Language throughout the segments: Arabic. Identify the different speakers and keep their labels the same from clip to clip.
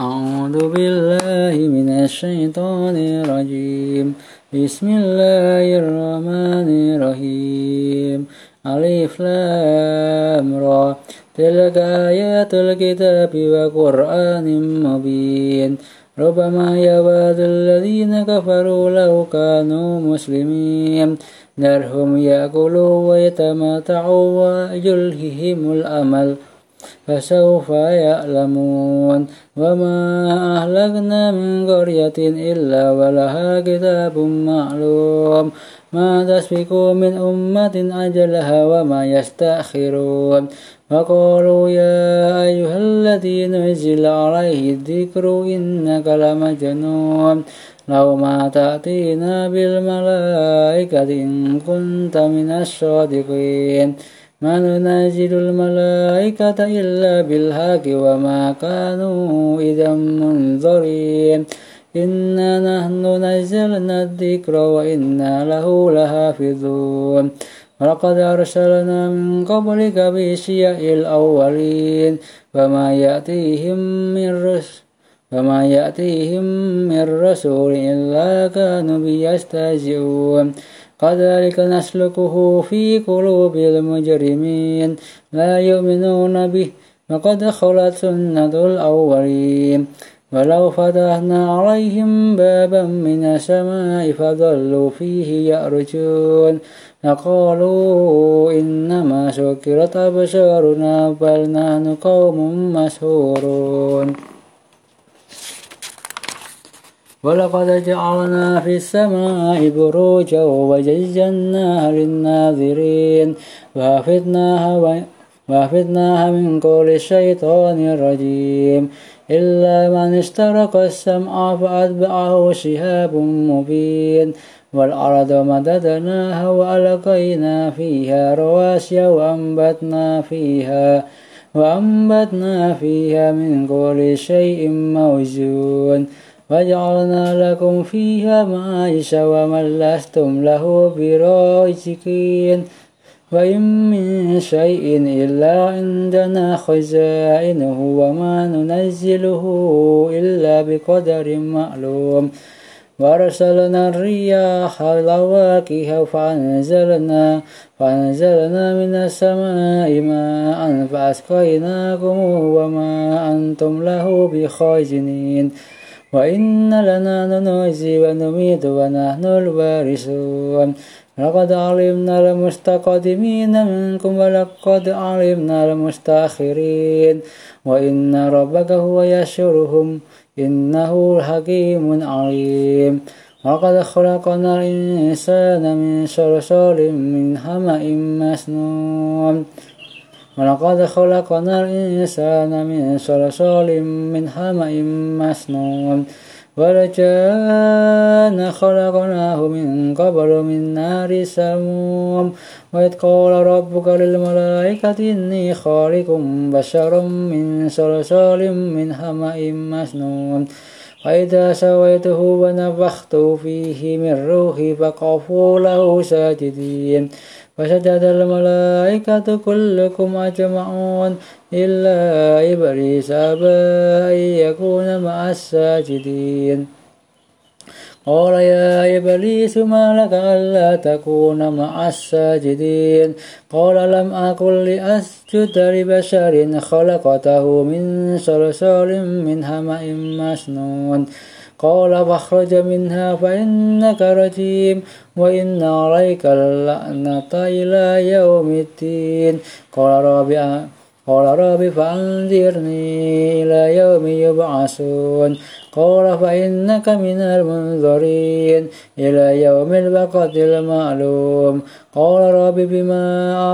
Speaker 1: أعوذ بالله من الشيطان الرجيم. بسم الله الرحمن الرحيم. ألف لام را. تلك آيات الكتاب وقرآن مبين. ربما يود الذين كفروا لو كانوا مسلمين. ذرهم يأكلوا ويتمتعوا ويلههم الأمل. فسوف يعلمون وما أهلكنا من قرية إلا ولها كتاب معلوم ما تسبق من أمة أجلها وما يستأخرون وقالوا يا أيها الذي نزل عليه الذكر إنك لمجنون لو ما تأتينا بالملائكة إن كنت من الصادقين ما ننزل الملائكة إلا بالحق وما كانوا إذا منظرين إنا نحن نزلنا الذكر وإنا له لحافظون ولقد أرسلنا من قبلك بشيع الأولين فما يأتيهم من رسل وما يأتيهم من رسول إلا كانوا بيستهزئون كذلك نسلكه في قلوب المجرمين. لا يؤمنون به. وقد خلت سنة الأولين. ولو فتحنا عليهم بابا من السماء فظلوا فيه يأرجون. لقالوا إنما سكرت أبصارنا بل نحن قوم مسحورون. ولقد جعلنا في السماء بروجا وزيناها للناظرين. وحفظناها وحفظناها من كل الشيطان الرجيم. إلا من استرق السمع فأتبعه شهاب مبين. والأرض مددناها وألقينا فيها رواسي وأنبتنا فيها وأنبتنا فيها من كل شيء موزون. وجعلنا لكم فيها معايش ومن لستم له برازقين. وإن من شيء إلا عندنا خزائنه وما ننزله إلا بقدر معلوم. وأرسلنا الرياح لواكه فأنزلنا فأنزلنا من السماء ماء فأسقيناكم وما أنتم له بخازنين. وإن لنا ننجي ونميت ونحن الوارثون لقد علمنا المستقدمين منكم ولقد علمنا المستأخرين وإن ربك هو يشرهم إنه حكيم عليم وقد خلقنا الإنسان من صلصال من حمأ مسنون ولقد خلقنا الإنسان من صلصال من حمأ مسنون ولجان خلقناه من قبل من نار سموم وإذ قال ربك للملائكة إني خالق بشرا من صلصال من حمأ مسنون فإذا سويته ونفخت فيه من روحي فقفوا له ساجدين فسجد الملائكة كلكم أجمعون إلا إبليس أبى يكون مع الساجدين قال يا إبليس ما لك ألا تكون مع الساجدين؟ قال لم أكن لأسجد لبشر خلقته من صلصال من همأ مسنون. قال فاخرج منها فإنك رجيم وإن عليك اللعنة إلى يوم الدين. قال رابع قال رب فأنذرني إلى يوم يبعثون. قال فإنك من المنذرين إلى يوم الوقت المعلوم. قال رب بما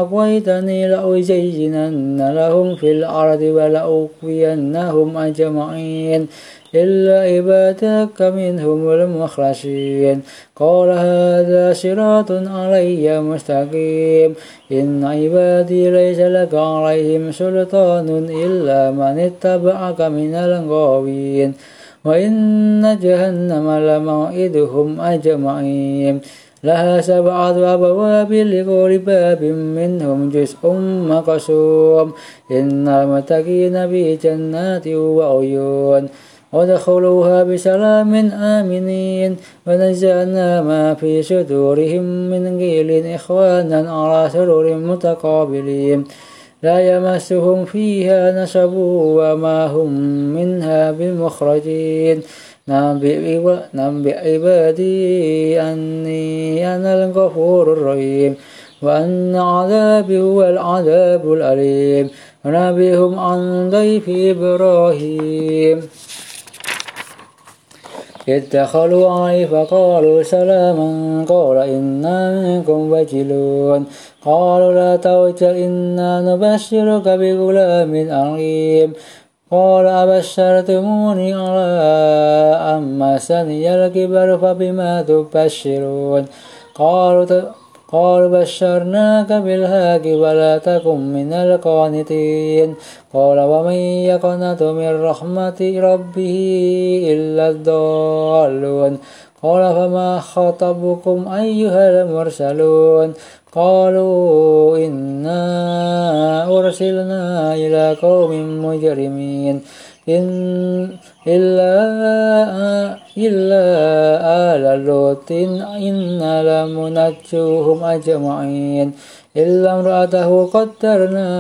Speaker 1: أغويتني لأزينن لهم في الأرض ولأغوينهم أجمعين إلا عبادك منهم المخلصين. قال هذا صراط علي مستقيم. إن عبادي ليس لك عليهم سلطان إلا من اتبعك من الغاوين. وإن جهنم لموعدهم أجمعين. لها سبعة أبواب لكل باب منهم جزء مقسوم. إن المتقين في جنات وعيون ودخلوها بسلام آمنين. ونزعنا ما في صدورهم من غيل إخوانا على سرر متقابلين. لا يمسهم فيها نصب وما هم منها بمخرجين. نبئ عبادي أني أنا الغفور الرحيم وأن عذابي هو العذاب الأليم ونبئهم عن ضيف إبراهيم اتخذوا عليه فقالوا سلاما قال إنا منكم وجلون قالوا لا توجل إنا نبشرك بغلام عليم قال أبشرتموني على أما سني الكبر فبما تبشرون. قالوا قالوا بشرناك بالهاك ولا تكن من القانتين. قال ومن يقنط من رحمة ربه إلا الضالون. قال فما خطبكم أيها المرسلون؟ قالوا إنا أرسلنا إلى قوم مجرمين. إن إلا إلا آل لوط إنا لمنجوهم أجمعين. إلا امرأته قدرنا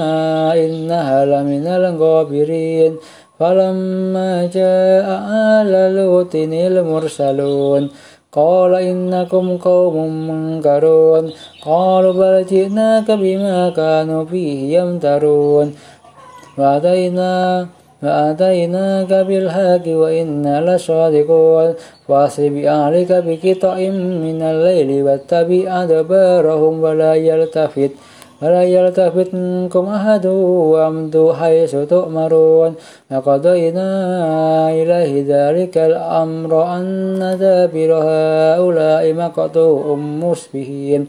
Speaker 1: إنها لمن الغابرين. فلما جاء آل لوط المرسلون قال إنكم قوم منكرون. قالوا بل جئناك بما كانوا فيه يمترون. وأتينا وآتيناك بالحق وإنا لصادقون. فأسر بأهلك بقطع من الليل واتبع أدبارهم ولا يلتفت. ولا يلتفت منكم أحد وامضوا حيث تؤمرون وقضينا إليه ذلك الأمر أن دابر هؤلاء مقطوع مسبهين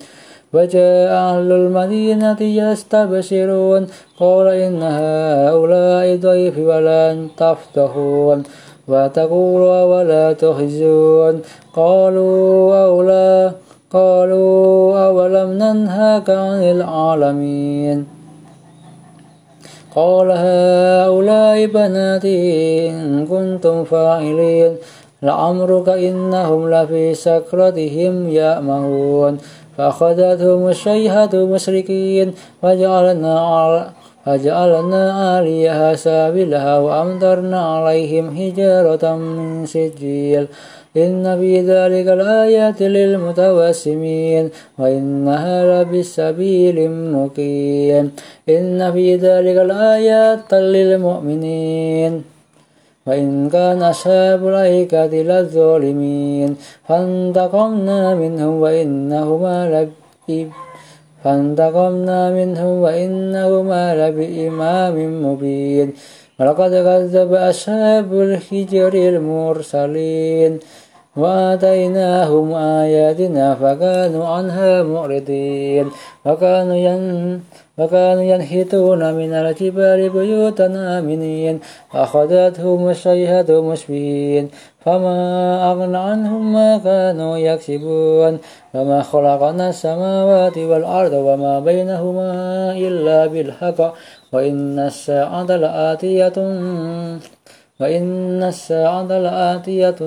Speaker 1: وجاء أهل المدينة يستبشرون قال إن هؤلاء ضيف ولا تفتحون وتقولوا ولا تخزون قالوا أولا قالوا أولم ننهاك عن العالمين؟ قال هؤلاء بناتي إن كنتم فاعلين لعمرك إنهم لفي سكرتهم يأمهون فأخذتهم الشيحة مشركين وجعلنا على فجعلنا عاليها سابلها وأمطرنا عليهم حجارة من سجيل. إن في ذلك الآيات للمتوسمين وإنها لبسبيل مقيم. إن في ذلك الآيات للمؤمنين وإن كان أصحاب الأيكة للظالمين. فانتقمنا منهم وإنهما لبئ فانتقمنا منهم وإنهما لبإمام مبين. ولقد كذب أصحاب الحجر المرسلين. وآتيناهم آياتنا فكانوا عنها معرضين. وكانوا ين وكانوا ينحتون من الجبال بيوتا آمنين. فأخذتهم الصيحة مشبهين فما أغنى عنهم ما كانوا يكسبون. وما خلقنا السماوات والأرض وما بينهما إلا بالحق. وإن الساعة لآتية وإن الساعة لآتية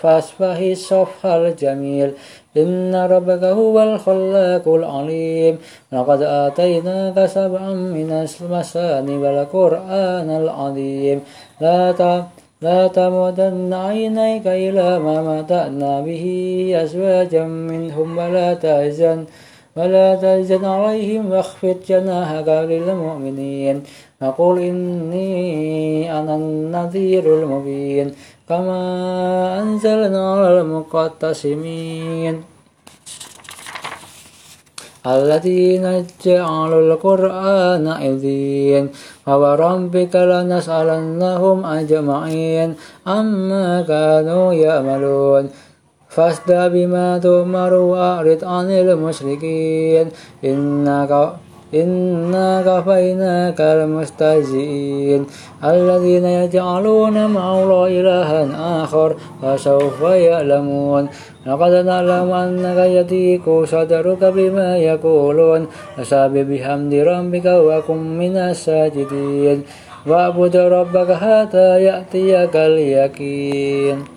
Speaker 1: فاصفح الصفح الجميل. إن ربك هو الخلاق العليم. لقد آتيناك سبعا من المثاني والقرآن العظيم. لا لا تمدن عينيك إلى ما متأنا به أزواجا منهم ولا تحزن. ولا تحزن عليهم واخفض جناحك للمؤمنين. وقل إني أنا النذير المبين كما أنزلنا على المقتسمين الذين جعلوا القرآن عظيم. فوربك لنسألنهم أجمعين أما كانوا يعملون. فاصدع بما تؤمر وأعرض عن المشركين. إنك إنا كفيناك المستهزئين. الذين يجعلون مع الله إلها آخر فسوف يعلمون. لقد نعلم أنك يضيق صدرك بما يقولون. فسبح بحمد ربك وكن من الساجدين. واعبد ربك حتى يأتيك اليقين.